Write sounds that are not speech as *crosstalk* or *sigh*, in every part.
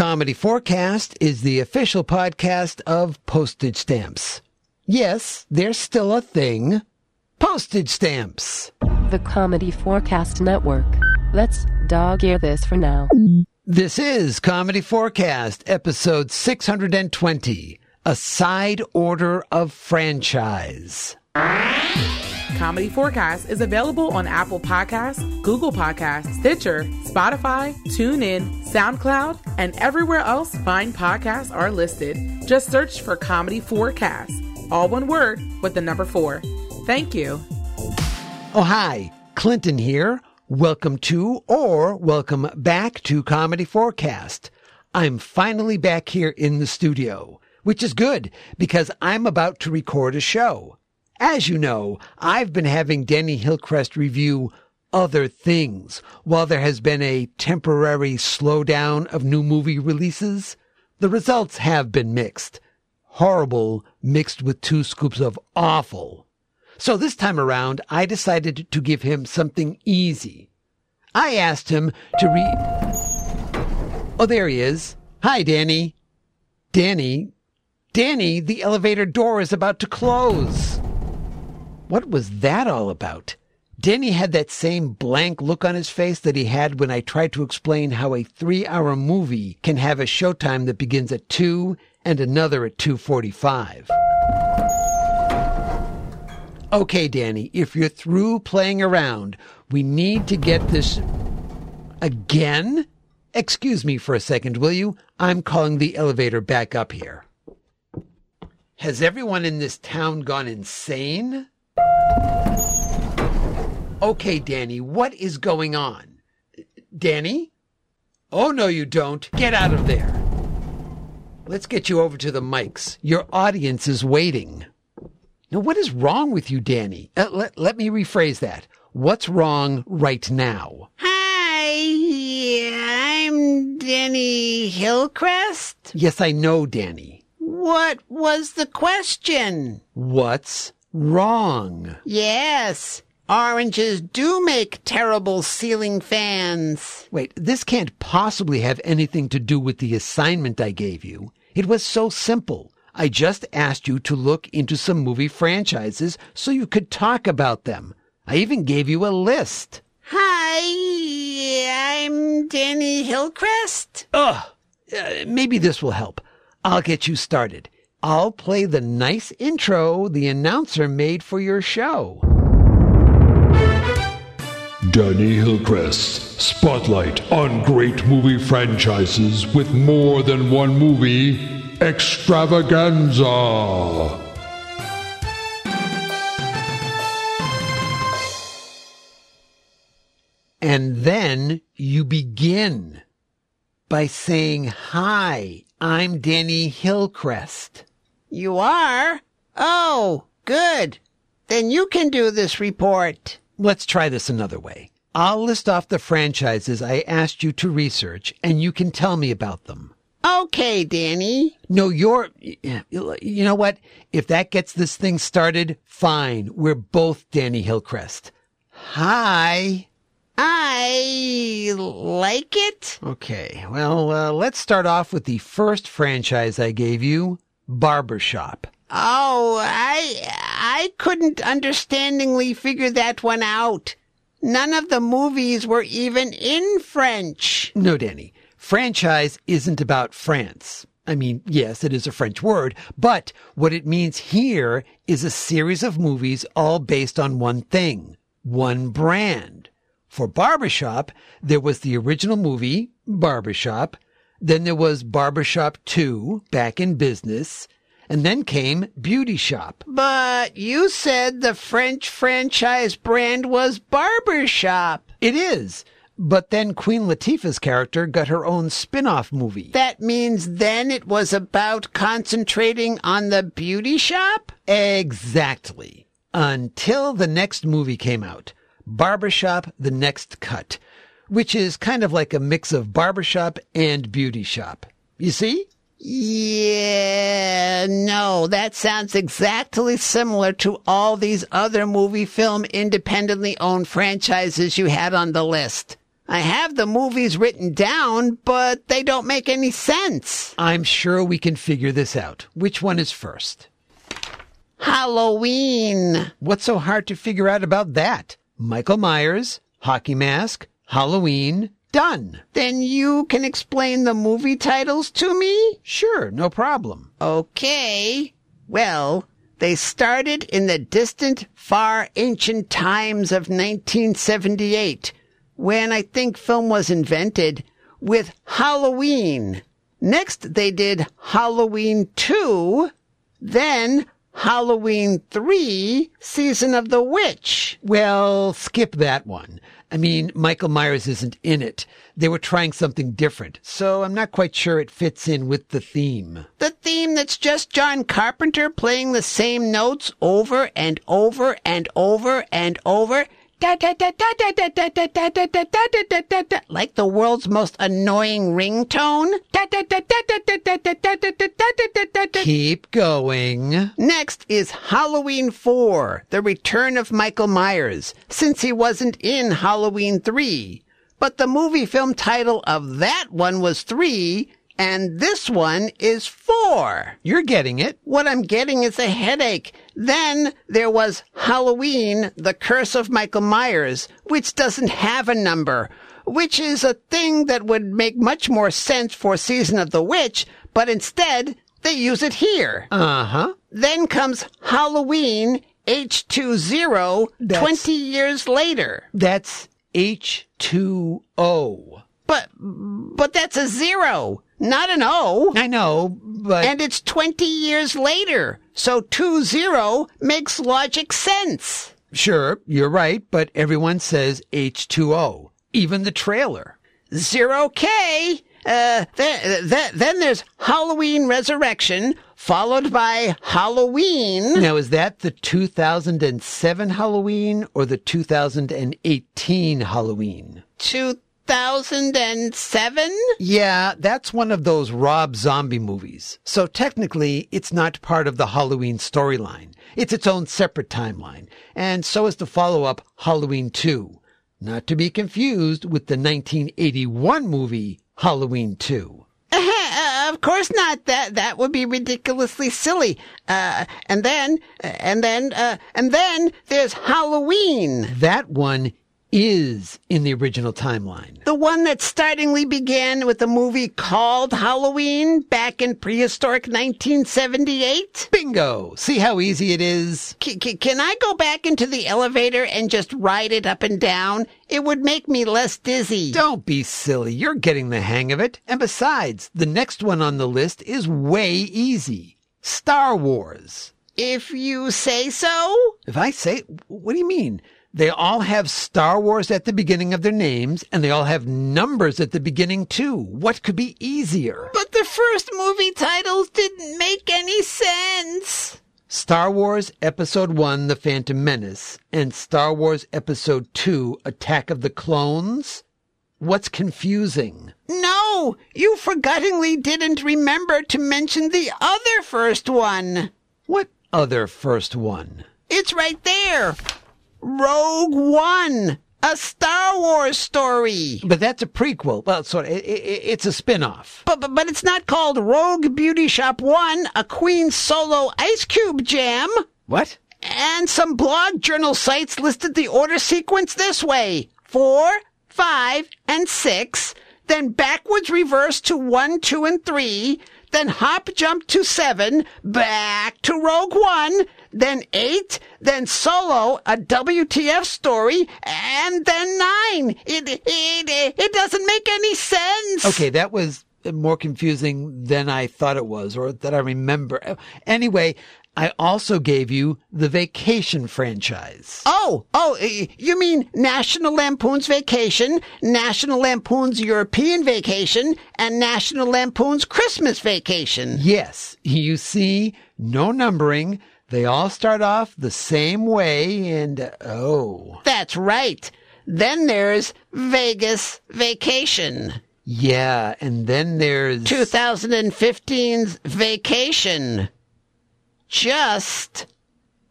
Comedy4Cast is the official podcast of postage stamps. Yes, they're still a thing. Postage stamps. The Comedy4Cast Network. Let's dog ear this for now. This is Comedy4Cast, episode 620 A Side Order of Franchise. Comedy4Cast is available on Apple Podcasts, Google Podcasts, Stitcher, Spotify, TuneIn, SoundCloud, and everywhere else fine podcasts are listed. Just search for Comedy4Cast, all one word with the number four. Thank you. Oh, hi. Clinton here. Welcome to or welcome back to Comedy4Cast. I'm finally back here in the studio, which is good because I'm about to record a show. As you know, I've been having Danny Hillcrest review other things while there has been a temporary slowdown of new movie releases. The results have been mixed. Horrible mixed with two scoops of awful. So this time around, I decided to give him something easy. I asked him to read. Oh, there he is. Hi, Danny. Danny. Danny, the elevator door is about to close. What was that all about? Danny had that same blank look on his face that he had when I tried to explain how a three hour movie can have a showtime that begins at 2 and another at 2.45. Okay, Danny, if you're through playing around, we need to get this again? Excuse me for a second, will you? I'm calling the elevator back up here. Has everyone in this town gone insane? Okay, Danny, what is going on? Danny? Oh, no, you don't. Get out of there. Let's get you over to the mics. Your audience is waiting. Now, what is wrong with you, Danny? Uh, let, let me rephrase that. What's wrong right now? Hi, I'm Danny Hillcrest. Yes, I know, Danny. What was the question? What's wrong? Yes, oranges do make terrible ceiling fans. Wait, this can't possibly have anything to do with the assignment I gave you. It was so simple. I just asked you to look into some movie franchises so you could talk about them. I even gave you a list. Hi, I'm Danny Hillcrest. Ugh, uh, maybe this will help. I'll get you started. I'll play the nice intro the announcer made for your show. Danny Hillcrest, spotlight on great movie franchises with more than one movie extravaganza. And then you begin by saying, Hi, I'm Danny Hillcrest. You are? Oh, good. Then you can do this report. Let's try this another way. I'll list off the franchises I asked you to research, and you can tell me about them. Okay, Danny. No, you're, you know what? If that gets this thing started, fine. We're both Danny Hillcrest. Hi. I like it. Okay, well, uh, let's start off with the first franchise I gave you, Barbershop. Oh, I, I couldn't understandingly figure that one out. None of the movies were even in French. No, Danny. Franchise isn't about France. I mean, yes, it is a French word, but what it means here is a series of movies all based on one thing, one brand. For Barbershop, there was the original movie, Barbershop. Then there was Barbershop 2, Back in Business. And then came Beauty Shop. But you said the French franchise brand was Barbershop. It is. But then Queen Latifah's character got her own spin-off movie. That means then it was about concentrating on the beauty shop? Exactly. Until the next movie came out. Barbershop The Next Cut, which is kind of like a mix of barbershop and beauty shop. You see? Yeah, no, that sounds exactly similar to all these other movie film independently owned franchises you had on the list. I have the movies written down, but they don't make any sense. I'm sure we can figure this out. Which one is first? Halloween. What's so hard to figure out about that? Michael Myers, hockey mask, Halloween, done. Then you can explain the movie titles to me? Sure, no problem. Okay. Well, they started in the distant, far ancient times of 1978, when I think film was invented, with Halloween. Next, they did Halloween 2, then Halloween 3, Season of the Witch. Well, skip that one. I mean, Michael Myers isn't in it. They were trying something different, so I'm not quite sure it fits in with the theme. The theme that's just John Carpenter playing the same notes over and over and over and over like the world's most annoying ringtone. Keep going. Next is Halloween 4, The Return of Michael Myers, since he wasn't in Halloween 3. But the movie film title of that one was 3, and this one is 4. You're getting it. What I'm getting is a headache. Then there was Halloween, The Curse of Michael Myers, which doesn't have a number, which is a thing that would make much more sense for Season of the Witch, but instead they use it here. Uh huh. Then comes Halloween H20 That's- 20 years later. That's H2O. But, but that's a zero, not an O. I know, but And it's 20 years later. So 2-0 makes logic sense. sure, you're right, but everyone says H2O. Even the trailer. Zero K. Uh, then, then, then there's Halloween Resurrection, followed by Halloween. Now, is that the 2007 Halloween or the 2018 Halloween? 2007? Yeah, that's one of those Rob Zombie movies. So technically, it's not part of the Halloween storyline. It's its own separate timeline. And so is the follow-up Halloween 2. Not to be confused with the 1981 movie Halloween 2. Uh, *laughs* of course not. That that would be ridiculously silly. Uh, and then, and then, uh, and then there's Halloween, That one is in the original timeline. the one that startingly began with a movie called Halloween back in prehistoric 1978. Bingo! See how easy it is? C- c- can I go back into the elevator and just ride it up and down? It would make me less dizzy. Don't be silly. You're getting the hang of it. And besides, the next one on the list is way easy. Star Wars. If you say so. If I say, what do you mean? They all have Star Wars at the beginning of their names, and they all have numbers at the beginning too. What could be easier? But the first movie titles didn't make any sense. Star Wars Episode 1, The Phantom Menace, and Star Wars Episode 2, Attack of the Clones? What's confusing? No, you forgottingly didn't remember to mention the other first one. What other first one? It's right there. Rogue One, a Star Wars story. But that's a prequel. Well, sort of, it, it, it's a spin-off. But, but, but it's not called Rogue Beauty Shop 1, a Queen Solo Ice Cube Jam. What? And some blog journal sites listed the order sequence this way. Four, five, and six, then backwards reverse to one, two, and three, then hop jump to seven, back to Rogue One, then eight, then solo, a WTF story, and then nine. It, it, it, doesn't make any sense. Okay, that was more confusing than I thought it was, or that I remember. Anyway, I also gave you the Vacation franchise. Oh, oh, you mean National Lampoon's Vacation, National Lampoon's European Vacation, and National Lampoon's Christmas Vacation. Yes, you see, no numbering. They all start off the same way, and oh, That's right. Then there's Vegas Vacation. yeah, and then there's 2015's Vacation. Just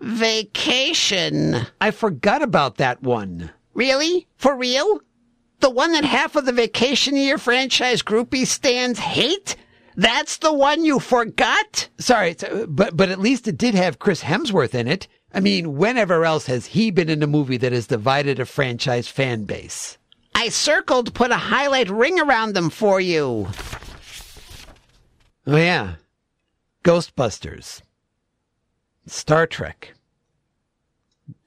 Vacation. I forgot about that one. Really? For real? The one that half of the Vacation Year franchise groupie stands hate? That's the one you forgot? Sorry, but but at least it did have Chris Hemsworth in it. I mean, whenever else has he been in a movie that has divided a franchise fan base? I circled, put a highlight ring around them for you. Oh yeah. Ghostbusters. Star Trek.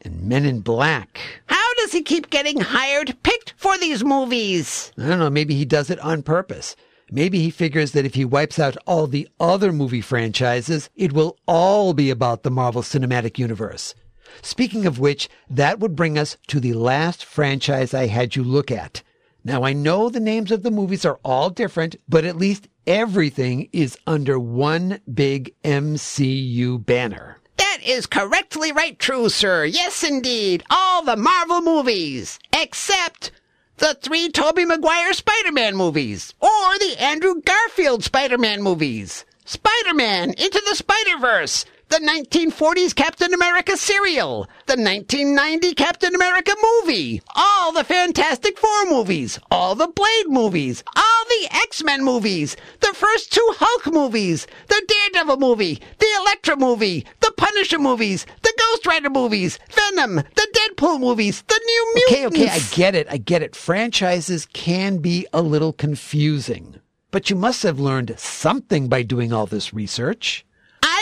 And Men in Black. How does he keep getting hired, picked for these movies? I don't know, maybe he does it on purpose. Maybe he figures that if he wipes out all the other movie franchises, it will all be about the Marvel Cinematic Universe. Speaking of which, that would bring us to the last franchise I had you look at. Now I know the names of the movies are all different, but at least everything is under one big MCU banner. That is correctly right, true, sir. Yes, indeed. All the Marvel movies, except the three Tobey Maguire Spider-Man movies, or the Andrew Garfield Spider-Man movies. Spider-Man Into the Spider-Verse, the 1940s Captain America serial, the 1990 Captain America movie, all the Fantastic Four movies, all the Blade movies, all the X-Men movies, the first two Hulk movies, the Daredevil movie, the Elektra movie, the Punisher movies, the Ghost Rider movies, Venom, the Deadpool movies, the New Mutants. Okay, okay, I get it. I get it. Franchises can be a little confusing. But you must have learned something by doing all this research.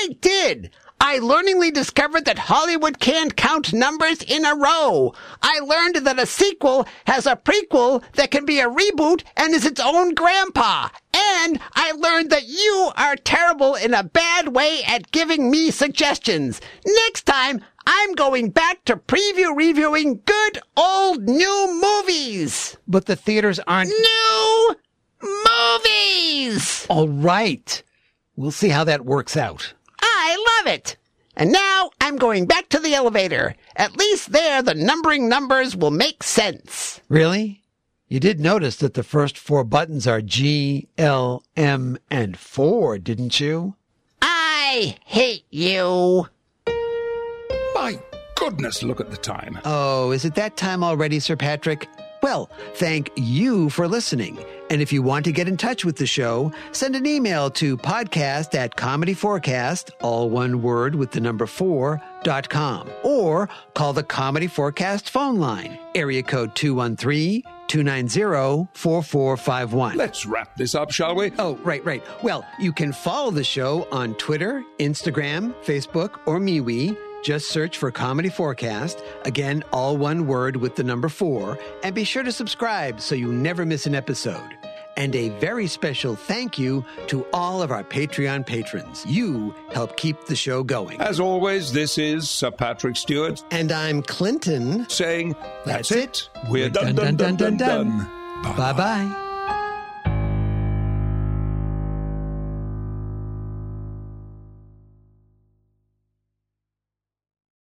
I did. I learningly discovered that Hollywood can't count numbers in a row. I learned that a sequel has a prequel that can be a reboot and is its own grandpa. And I learned that you are terrible in a bad way at giving me suggestions. Next time, I'm going back to preview reviewing good old new movies. But the theaters aren't. New movies! All right. We'll see how that works out. I love it. And now I'm going back to the elevator. At least there the numbering numbers will make sense. Really? You did notice that the first four buttons are G, L, M, and 4, didn't you? I hate you. My goodness, look at the time. Oh, is it that time already, Sir Patrick? Well, thank you for listening. And if you want to get in touch with the show, send an email to podcast at comedy4cast, all one word with the number four, dot com, or call the Comedy4Cast phone line, area code 213 290 4451. Let's wrap this up, shall we? Oh, right, right. Well, you can follow the show on Twitter, Instagram, Facebook, or MeWe. Just search for Comedy4Cast. Again, all one word with the number four. And be sure to subscribe so you never miss an episode. And a very special thank you to all of our Patreon patrons. You help keep the show going. As always, this is Sir Patrick Stewart And I'm Clinton. saying, That's, That's it. We're, We're done, done, done, done, done. Bye bye.